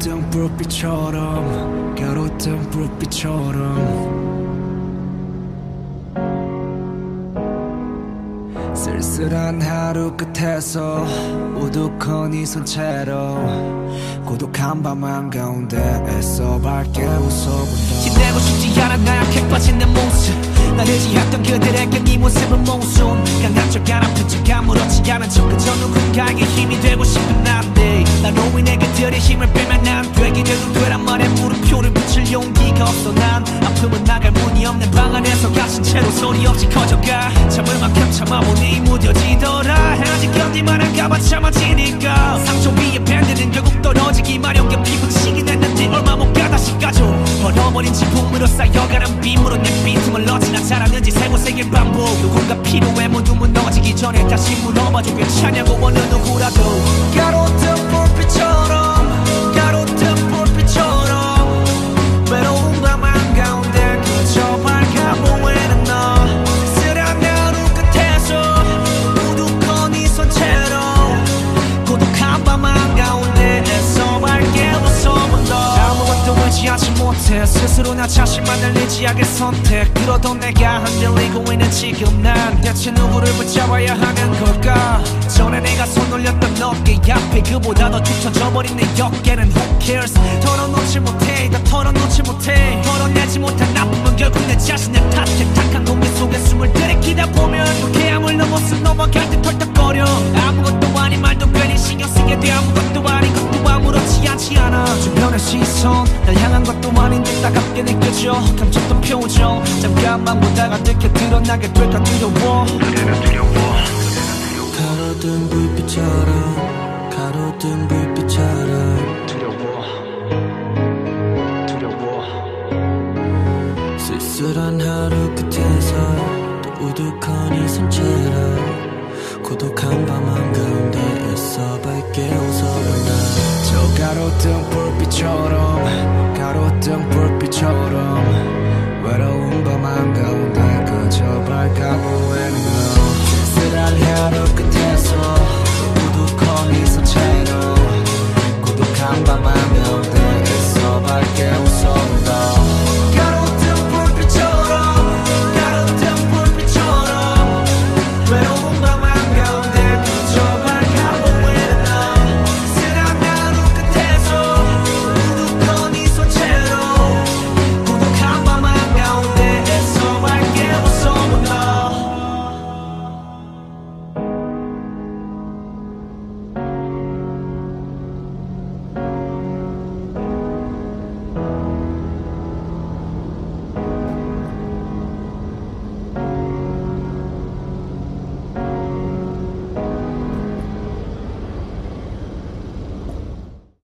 가로등 불빛처럼 가로등 불빛처럼. 쓸쓸한 하루 끝에서 우두커니 손채로 고독한 밤 한가운데 애써 밝게 웃어본다. 지내고 싶지 않아 나약해 빠진 내 모습. 나를 지했던 그들에게 네 모습은 몽순. 강한 척 아픈 척 아무렇지 않은 척 그저 누군가에게 힘이 되고 싶은 난데. 나로 인해 그들의 힘을 빼면 안 되기를 되란 말에 물음표를 붙일 용기가 없어. 난 아픔은 나갈 문이 없는 방 안에서 갇힌 채로 소리 없이 커져가. 참을 만큼 참아보니 무뎌지더라. 아직 견디만 할까봐 참아지니까. 상처 위에 밴드는 결국 떨어지기 마련. 견피 붙이긴 했는데 얼마 못 가 다시 가져 얼어버린 지붕으로 쌓여가는 빔으로 내 빈틈을 넣지나 잘하는지 세고세길 반복. 누군가 필요해 모두 무너지기 전에 다시 물어봐줘. 괜찮냐고 어느 누구라도 못해 스스로 나 자신만 의지하게 선택. 그러던 내가 흔들리고 있는 지금 난 대체 누구를 붙잡아야 하는 걸까? 전에 내가 손 올렸던 어깨 앞에 그보다 더 뒤쳐져버린 내 어깨는 who cares? 털어놓지 못해. 다 털어놓지 못해. 털어내지 못한 아픔 날 향한 것도 아닌 듯 따갑게 느껴져. 감췄던 표정 잠깐만 보다가 들켜 드러나게 될까 두려워. 가로등 불빛처럼 가로등 불빛처럼. 두려워. 두려워. 쓸쓸한 하루 끝에서 또 우두커니 손채로 고독한 밤 한가운데 애써 밝게 웃어본다. 저 가로등 불빛처럼 가로등 불빛처럼 외로운 밤 한가운데 그저 발가고 있는 너 쓸쓸한 하루